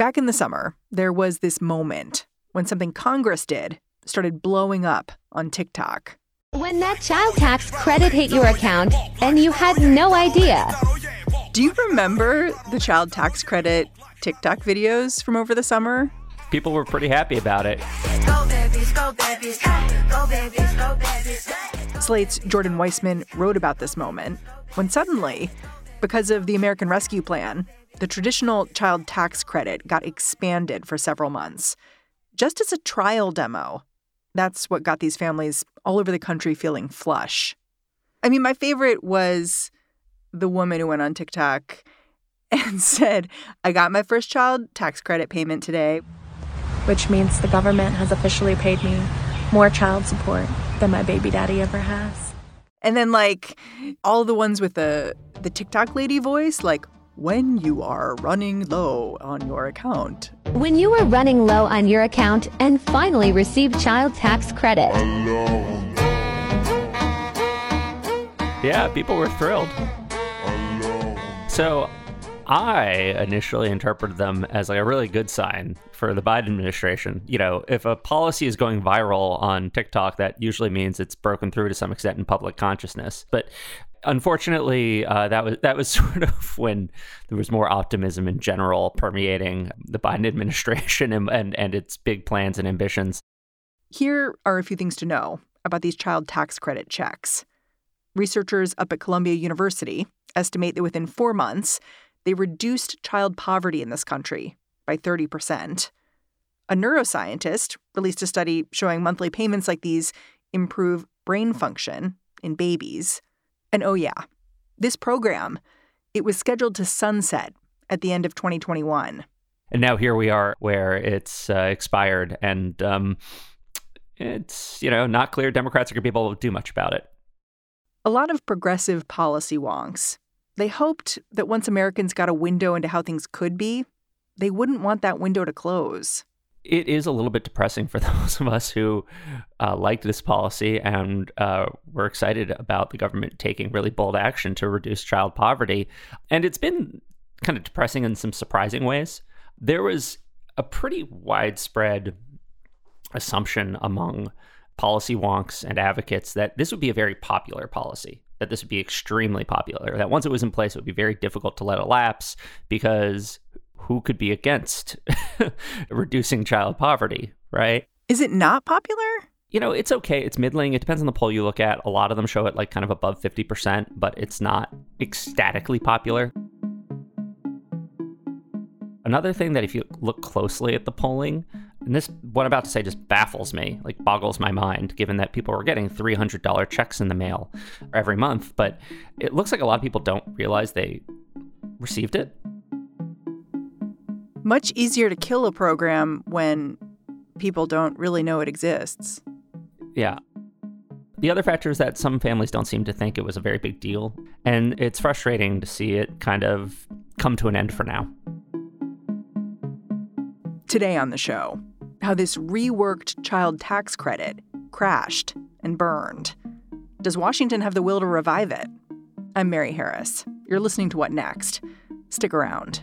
Back in the summer, there was this moment when something Congress did started blowing up on TikTok. When that child tax credit hit your account and you had no idea. Do you remember the child tax credit TikTok videos from over the summer? People were pretty happy about it. Slate's Jordan Weissmann wrote about this moment when suddenly, because of the American Rescue Plan, the traditional child tax credit got expanded for several months, just as a trial demo. That's what got these families all over the country feeling flush. I mean, my favorite was the woman who went on TikTok and said, I got my first child tax credit payment today. Which means the government has officially paid me more child support than my baby daddy ever has. And then, like, all the ones with the, the TikTok lady voice, like, when you are running low on your account. When you are running low on your account and finally receive child tax credit. Yeah, people were thrilled. So I initially interpreted them as like a really good sign for the Biden administration. You know, if a policy is going viral on TikTok, that usually means it's broken through to some extent in public consciousness. But unfortunately, uh, that was that was sort of when there was more optimism in general permeating the Biden administration and, and, and its big plans and ambitions. Here are a few things to know about these child tax credit checks. Researchers up at Columbia University estimate that within four months, they reduced child poverty in this country by 30%. A neuroscientist released a study showing monthly payments like these improve brain function in babies. And oh, yeah, this program, it was scheduled to sunset at the end of 2021. And now here we are where it's uh, expired and um, it's, you know, not clear Democrats are going to be able to do much about it. A lot of progressive policy wonks. They hoped that once Americans got a window into how things could be, they wouldn't want that window to close it is a little bit depressing for those of us who uh, liked this policy and uh, were excited about the government taking really bold action to reduce child poverty. And it's been kind of depressing in some surprising ways. There was a pretty widespread assumption among policy wonks and advocates that this would be a very popular policy, that this would be extremely popular, that once it was in place, it would be very difficult to let it lapse because who could be against reducing child poverty, right? Is it not popular? You know, it's okay. It's middling. It depends on the poll you look at. A lot of them show it like kind of above 50%, but it's not ecstatically popular. Another thing that if you look closely at the polling, and this what I'm about to say just baffles me, like boggles my mind, given that people were getting $300 checks in the mail every month, but it looks like a lot of people don't realize they received it much easier to kill a program when people don't really know it exists. Yeah. The other factor is that some families don't seem to think it was a very big deal, and it's frustrating to see it kind of come to an end for now. Today on the show, how this reworked child tax credit crashed and burned. Does Washington have the will to revive it? I'm Mary Harris. You're listening to What Next? Stick around.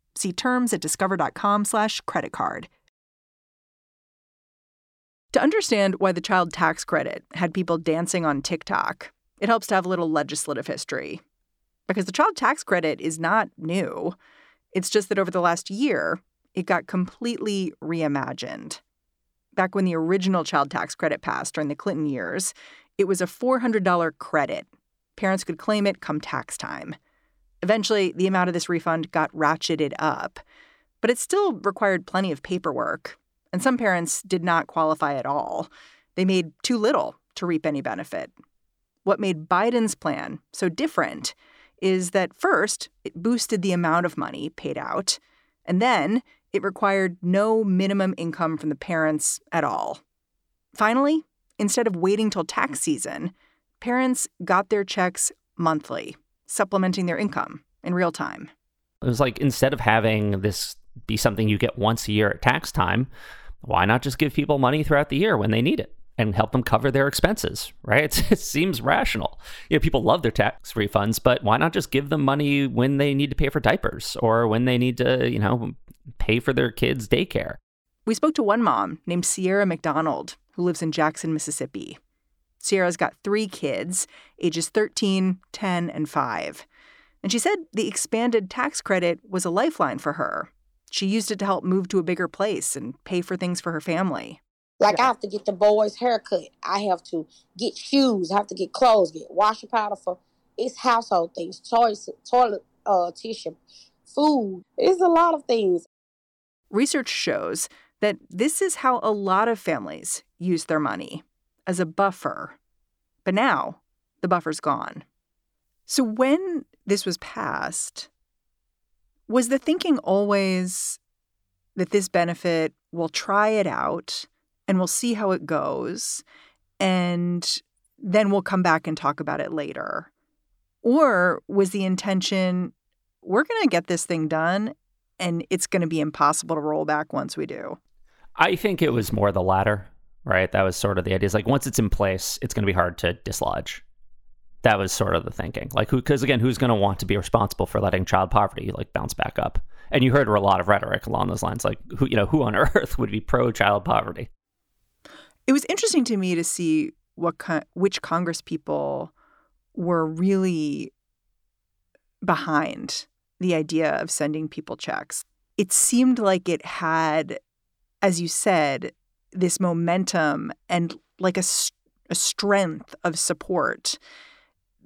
See terms at discover.com slash credit card. To understand why the child tax credit had people dancing on TikTok, it helps to have a little legislative history. Because the child tax credit is not new. It's just that over the last year, it got completely reimagined. Back when the original child tax credit passed during the Clinton years, it was a $400 credit. Parents could claim it come tax time. Eventually, the amount of this refund got ratcheted up, but it still required plenty of paperwork. And some parents did not qualify at all. They made too little to reap any benefit. what made Biden's plan so different is that first, it boosted the amount of money paid out, and then it required no minimum income from the parents at all. Finally, instead of waiting till tax season, parents got their checks monthly, supplementing their income in real time. It was like instead of having this be something you get once a year at tax time, why not just give people money throughout the year when they need it and help them cover their expenses, right? it seems rational. You know, people love their tax refunds, but why not just give them money when they need to pay for diapers or when they need to, you know, pay for their kids' daycare? We spoke to one mom named Sierra McDonald who lives in Jackson, Mississippi. Sierra's got three kids, ages 13, 10, and 5. And she said the expanded tax credit was a lifeline for her. She used it to help move to a bigger place and pay for things for her family. Like I have to get the boys' haircut. I have to get shoes. I have to get clothes, get washer powder for it's household things, toys, toilet uh, tissue, food. It's a lot of things. Research shows that this is how a lot of families use their money as a buffer. But now the buffer's gone. So when this was passed, was the thinking always that this benefit, we'll try it out and we'll see how it goes, and then we'll come back and talk about it later? Or was the intention, we're going to get this thing done and it's going to be impossible to roll back once we do? I think it was more the latter, right? That was sort of the idea. Is like once it's in place, it's going to be hard to dislodge. That was sort of the thinking. Like? Because again, who's going to want to be responsible for letting child poverty like bounce back up? And you heard a lot of rhetoric along those lines, like who, you know, who on earth would be pro child poverty? It was interesting to me to see what kind, which Congress people were really behind the idea of sending people checks. It seemed like it had, as you said, this momentum and like a, a strength of support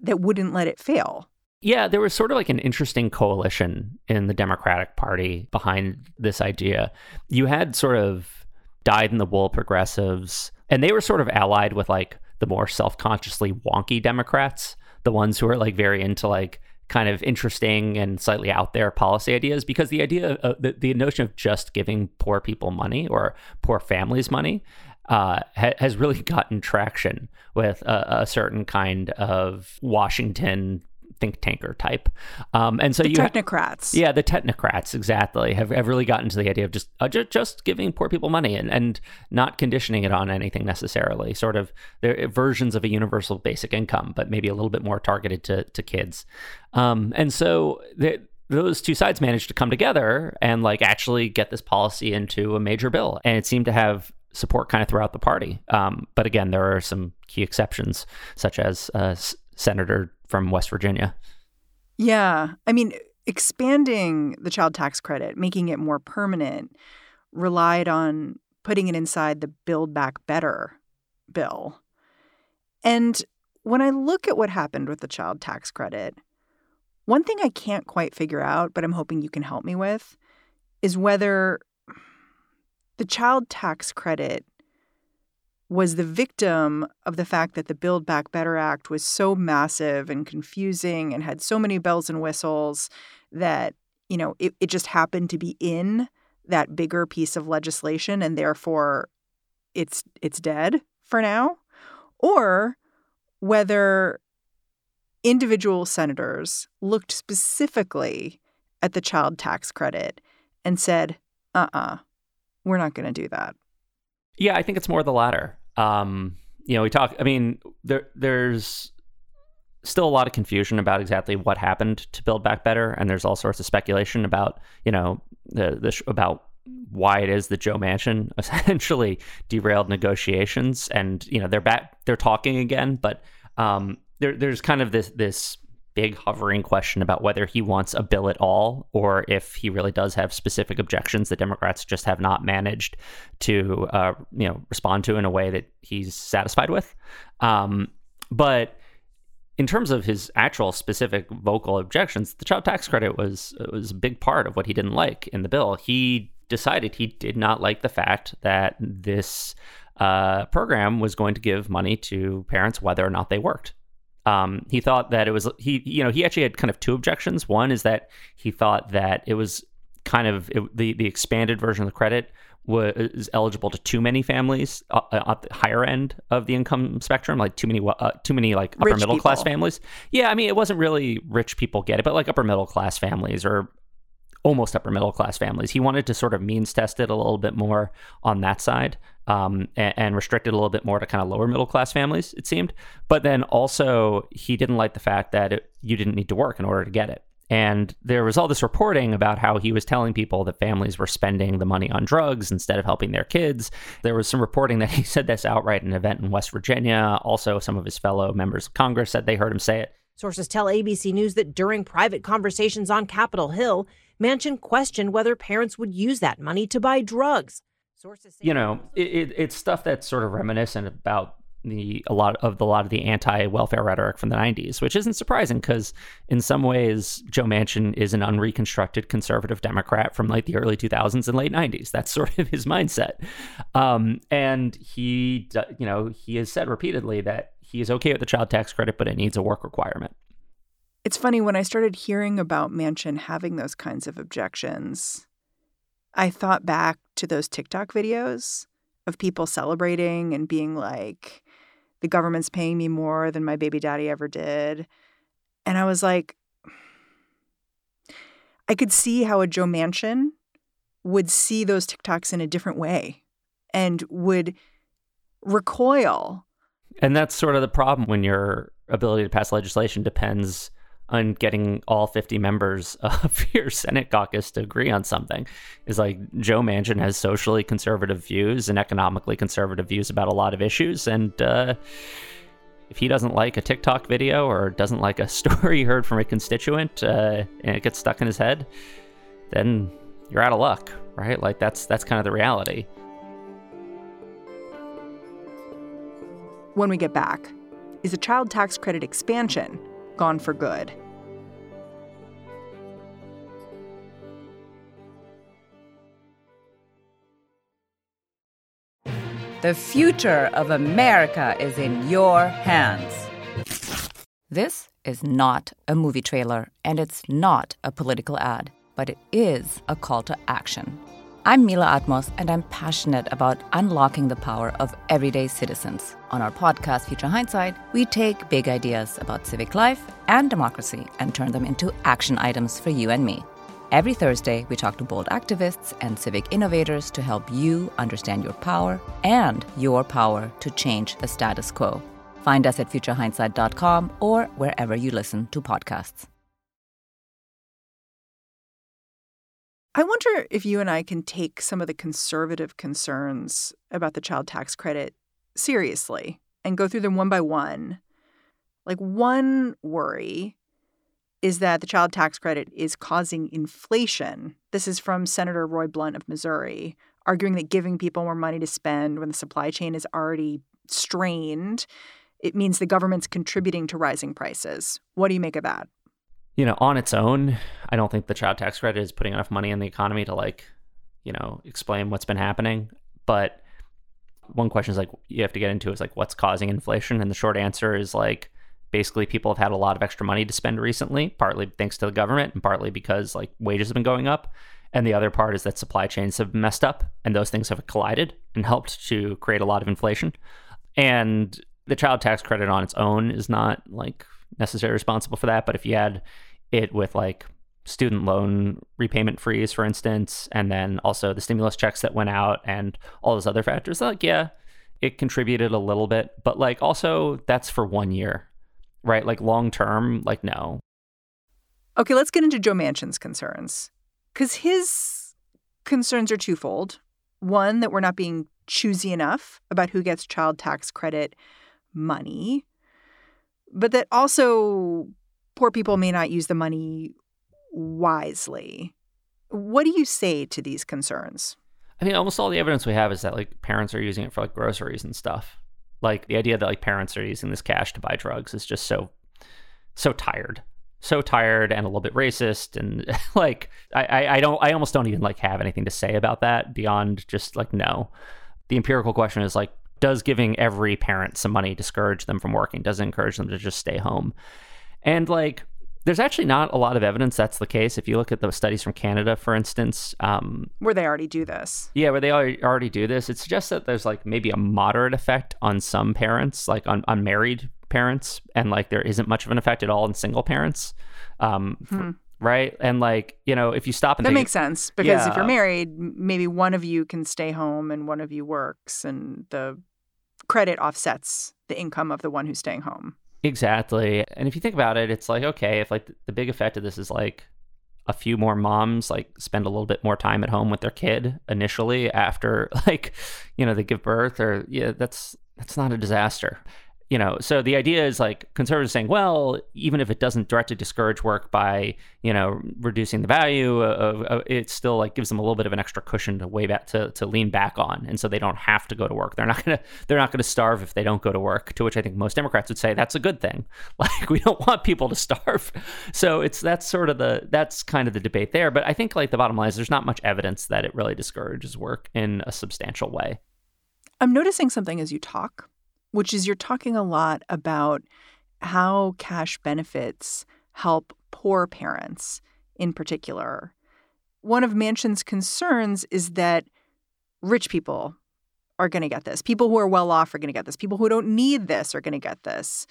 that wouldn't let it fail. Yeah, there was sort of like an interesting coalition in the Democratic Party behind this idea. You had sort of dyed in the wool progressives, and they were sort of allied with like the more self consciously wonky Democrats, the ones who are like very into like kind of interesting and slightly out there policy ideas because the idea of the, the notion of just giving poor people money or poor families money uh, ha- has really gotten traction with a, a, certain kind of Washington think tanker type. Um, and so the you technocrats. Ha- yeah, the technocrats exactly have, have really gotten to the idea of just uh, just, just giving poor people money and, and not conditioning it on anything necessarily. Sort of their versions of a universal basic income, but maybe a little bit more targeted to to kids. Um, and so the, those two sides managed to come together and like actually get this policy into a major bill, and it seemed to have support kind of throughout the party. Um, but again, there are some key exceptions, such as uh, Senator from West Virginia. Yeah. I mean, expanding the child tax credit, making it more permanent, relied on putting it inside the Build Back Better bill. And when I look at what happened with the child tax credit, one thing I can't quite figure out, but I'm hoping you can help me with, is whether the child tax credit was the victim of the fact that the Build Back Better Act was so massive and confusing and had so many bells and whistles that, you know, it, it just happened to be in that bigger piece of legislation and therefore it's it's dead for now. Or whether individual senators looked specifically at the child tax credit and said, uh uh-uh, uh, we're not going to do that. Yeah, I think it's more the latter. Um, you know, we talk. I mean, there there's still a lot of confusion about exactly what happened to Build Back Better, and there's all sorts of speculation about you know the the about why it is that Joe Manchin essentially derailed negotiations, and you know they're back, they're talking again, but um, there there's kind of this this big hovering question about whether he wants a bill at all or if he really does have specific objections that Democrats just have not managed to uh, you know respond to in a way that he's satisfied with. Um, but in terms of his actual specific vocal objections, the child tax credit was was a big part of what he didn't like in the bill. He decided he did not like the fact that this uh, program was going to give money to parents whether or not they worked Um, he thought that it was he you know he actually had kind of two objections. One is that he thought that it was kind of it, the the expanded version of the credit was eligible to too many families uh, uh, at the higher end of the income spectrum, like too many uh, too many like upper Rich middle class families. Yeah, I mean it wasn't really rich people get it, but like upper middle class families or almost upper middle class families. He wanted to sort of means test it a little bit more on that side um, and, and restrict it a little bit more to kind of lower middle class families, it seemed. But then also, he didn't like the fact that it, you didn't need to work in order to get it. And there was all this reporting about how he was telling people that families were spending the money on drugs instead of helping their kids. There was some reporting that he said this outright at an event in West Virginia. Also, some of his fellow members of Congress said they heard him say it. Sources tell ABC News that during private conversations on Capitol Hill, Manchin questioned whether parents would use that money to buy drugs. Sources you know, it, it, it's stuff that's sort of reminiscent about the a lot of the a lot of the anti-welfare rhetoric from the 90s, which isn't surprising because in some ways Joe Manchin is an unreconstructed conservative Democrat from like the early 2000s and late 90s. That's sort of his mindset, um, and he you know he has said repeatedly that he is okay with the child tax credit, but it needs a work requirement. It's funny when I started hearing about Manchin having those kinds of objections, I thought back to those TikTok videos of people celebrating and being like, the government's paying me more than my baby daddy ever did. And I was like, I could see how a Joe Manchin would see those TikToks in a different way and would recoil. And that's sort of the problem when your ability to pass legislation depends on getting all 50 members of your Senate caucus to agree on something. Is like Joe Manchin has socially conservative views and economically conservative views about a lot of issues. And uh, if he doesn't like a TikTok video or doesn't like a story he heard from a constituent uh, and it gets stuck in his head, then you're out of luck, right? Like that's that's kind of the reality. When we get back, is a child tax credit expansion gone for good? The future of America is in your hands. This is not a movie trailer, and it's not a political ad, but it is a call to action. I'm Mila Atmos, and I'm passionate about unlocking the power of everyday citizens. On our podcast, Future Hindsight, we take big ideas about civic life and democracy and turn them into action items for you and me. Every Thursday, we talk to bold activists and civic innovators to help you understand your power and your power to change the status quo. Find us at futurehindsight.com or wherever you listen to podcasts. I wonder if you and I can take some of the conservative concerns about the child tax credit seriously and go through them one by one. Like, one worry is that the child tax credit is causing inflation. This is from Senator Roy Blunt of Missouri, arguing that giving people more money to spend when the supply chain is already strained, it means the government's contributing to rising prices. What do you make of that? You know, on its own, I don't think the child tax credit is putting enough money in the economy to like, you know, explain what's been happening. But one question is like you have to get into is like what's causing inflation, and the short answer is like basically people have had a lot of extra money to spend recently, partly thanks to the government and partly because like wages have been going up. And the other part is that supply chains have messed up and those things have collided and helped to create a lot of inflation. And the child tax credit on its own is not like necessarily responsible for that. But if you had it with like student loan repayment freeze, for instance, and then also the stimulus checks that went out and all those other factors, like, yeah, it contributed a little bit. But like, also, that's for one year, right? Like, long term, like, no. Okay, let's get into Joe Manchin's concerns. Because his concerns are twofold. One, that we're not being choosy enough about who gets child tax credit money, but that also poor people may not use the money wisely. What do you say to these concerns? I mean, almost all the evidence we have is that like parents are using it for like groceries and stuff. Like the idea that like parents are using this cash to buy drugs is just so, so tired, so tired and a little bit racist. And like, I, I, don't, I almost don't even like have anything to say about that beyond just like, no. The empirical question is like, Does giving every parent some money discourage them from working? Does it encourage them to just stay home? And like, there's actually not a lot of evidence that's the case. If you look at the studies from Canada, for instance, um, where they already do this. Yeah, where they already do this, it suggests that there's like maybe a moderate effect on some parents, like on, on married parents, and like there isn't much of an effect at all in single parents. Um, hmm. Right. And like, you know, if you stop and that makes sense because yeah. if you're married, maybe one of you can stay home and one of you works, and the credit offsets the income of the one who's staying home. Exactly. And if you think about it, it's like, okay, if like the big effect of this is like a few more moms like spend a little bit more time at home with their kid initially after like, you know, they give birth or yeah, that's that's not a disaster you know, so the idea is like conservatives saying, well, even if it doesn't directly discourage work by, you know, reducing the value of, of, it still like gives them a little bit of an extra cushion to way back to, to lean back on. And so they don't have to go to work. They're not going to, they're not going to starve if they don't go to work, to which I think most Democrats would say that's a good thing. Like we don't want people to starve. So it's, that's sort of the, that's kind of the debate there. But I think like the bottom line is there's not much evidence that it really discourages work in a substantial way. I'm noticing something as you talk which is you're talking a lot about how cash benefits help poor parents in particular. One of Manchin's concerns is that rich people are going to get this. People who are well off are going to get this. People who don't need this are going to get this.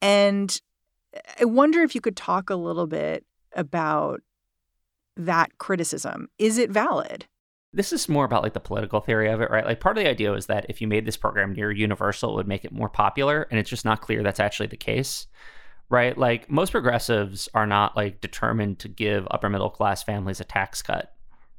And I wonder if you could talk a little bit about that criticism. Is it valid? This is more about like the political theory of it, right? Like part of the idea is that if you made this program near universal, it would make it more popular, and it's just not clear that's actually the case. Right? Like most progressives are not like determined to give upper middle class families a tax cut.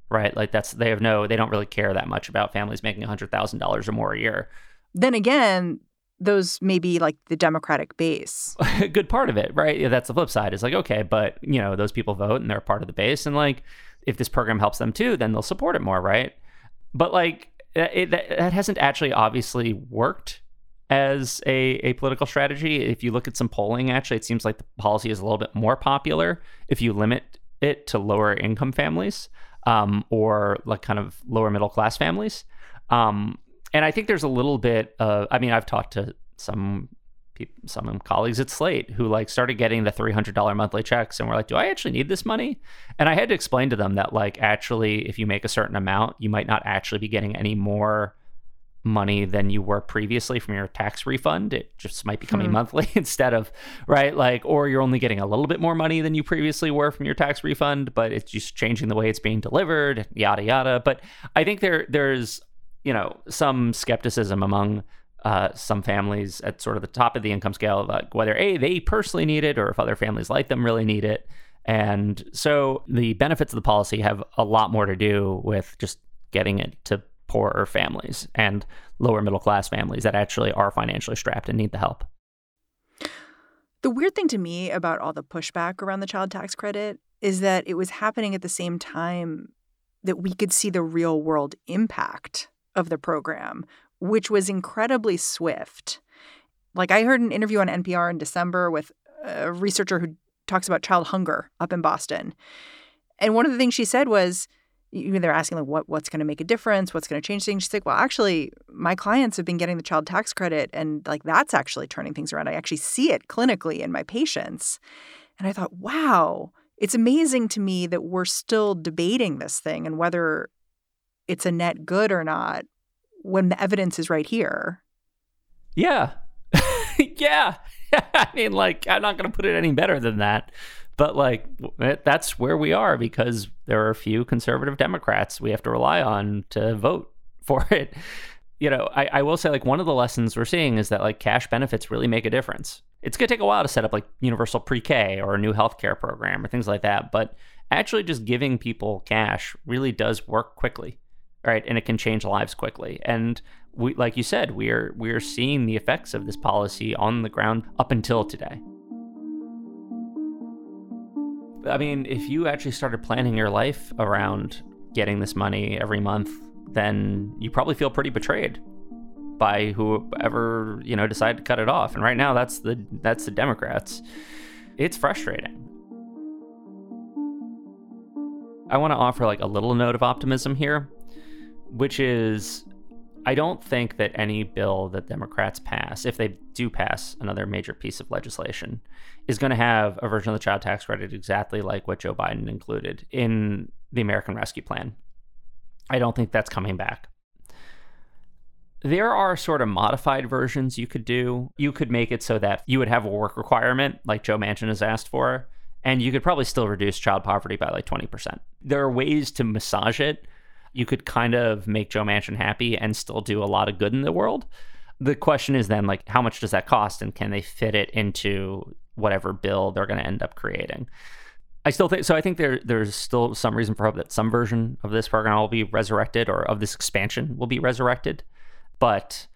Right? Like that's they have no they don't really care that much about families making $100,000 or more a year. Then again, those may be like the Democratic base. a good part of it, right? Yeah, that's the flip side. It's like, okay, but you know, those people vote and they're part of the base. And like if this program helps them too, then they'll support it more, right? But like it, that, that hasn't actually obviously worked as a, a political strategy. If you look at some polling, actually, it seems like the policy is a little bit more popular if you limit it to lower income families um, or like kind of lower middle class families. Um, and I think there's a little bit of, I mean, I've talked to some some colleagues at Slate who like started getting the $300 monthly checks and were like, do I actually need this money? And I had to explain to them that like actually if you make a certain amount, you might not actually be getting any more money than you were previously from your tax refund. It just might be coming hmm. monthly instead of right like or you're only getting a little bit more money than you previously were from your tax refund, but it's just changing the way it's being delivered, yada yada. But I think there there's you know some skepticism among uh, some families at sort of the top of the income scale, like whether a they personally need it or if other families like them really need it. And so the benefits of the policy have a lot more to do with just getting it to poorer families and lower middle class families that actually are financially strapped and need the help. The weird thing to me about all the pushback around the child tax credit is that it was happening at the same time that we could see the real world impact of the program, which was incredibly swift. Like I heard an interview on NPR in December with a researcher who talks about child hunger up in Boston. And one of the things she said was, you know, they're asking like what what's going to make a difference, what's going to change things. She's like, well, actually, my clients have been getting the child tax credit, and like that's actually turning things around. I actually see it clinically in my patients, and I thought, wow, it's amazing to me that we're still debating this thing and whether it's a net good or not when the evidence is right here. Yeah. yeah. I mean, like, I'm not going to put it any better than that. But, like, eh, that's where we are because there are a few conservative Democrats we have to rely on to vote for it. You know, I, I will say, like, one of the lessons we're seeing is that, like, cash benefits really make a difference. It's going to take a while to set up, like, universal pre K or a new healthcare program or things like that. But actually, just giving people cash really does work quickly right? And it can change lives quickly. And we, like you said, we are we are seeing the effects of this policy on the ground up until today. I mean, if you actually started planning your life around getting this money every month, then you probably feel pretty betrayed by whoever you know decided to cut it off. And right now, that's the that's the Democrats. It's frustrating. I want to offer like a little note of optimism here which is I don't think that any bill that Democrats pass, if they do pass another major piece of legislation, is going to have a version of the child tax credit exactly like what Joe Biden included in the American Rescue Plan. I don't think that's coming back. There are sort of modified versions you could do. You could make it so that you would have a work requirement, like Joe Manchin has asked for, and you could probably still reduce child poverty by like 20%. There are ways to massage it you could kind of make Joe Manchin happy and still do a lot of good in the world. The question is then like how much does that cost and can they fit it into whatever bill they're going to end up creating? I still think so. I think there there's still some reason for hope that some version of this program will be resurrected or of this expansion will be resurrected, but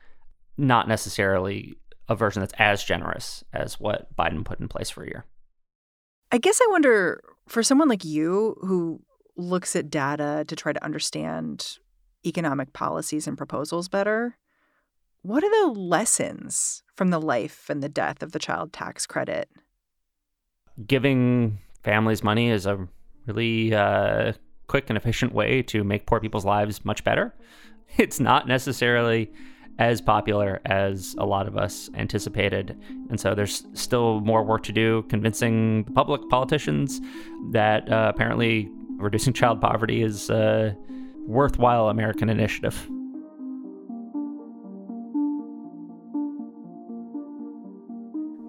not necessarily a version that's as generous as what Biden put in place for a year. I guess I wonder for someone like you who looks at data to try to understand economic policies and proposals better. What are the lessons from the life and the death of the child tax credit? Giving families money is a really uh, quick and efficient way to make poor people's lives much better. It's not necessarily as popular as a lot of us anticipated. And so there's still more work to do convincing the public, politicians, that uh, apparently reducing child poverty is a worthwhile American initiative.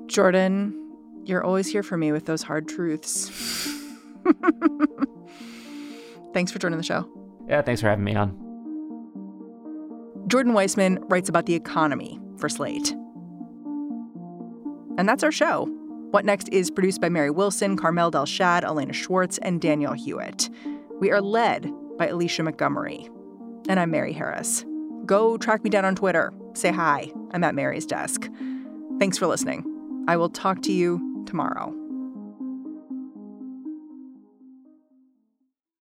Jordan, you're always here for me with those hard truths. thanks for joining the show. Yeah, thanks for having me on. Jordan Weissmann writes about the economy for Slate. And that's our show. What Next is produced by Mary Wilson, Carmel Delshad, Elena Schwartz, and Danielle Hewitt. We are led by Alicia Montgomery. And I'm Mary Harris. Go track me down on Twitter. Say hi. I'm at Mary's desk. Thanks for listening. I will talk to you tomorrow.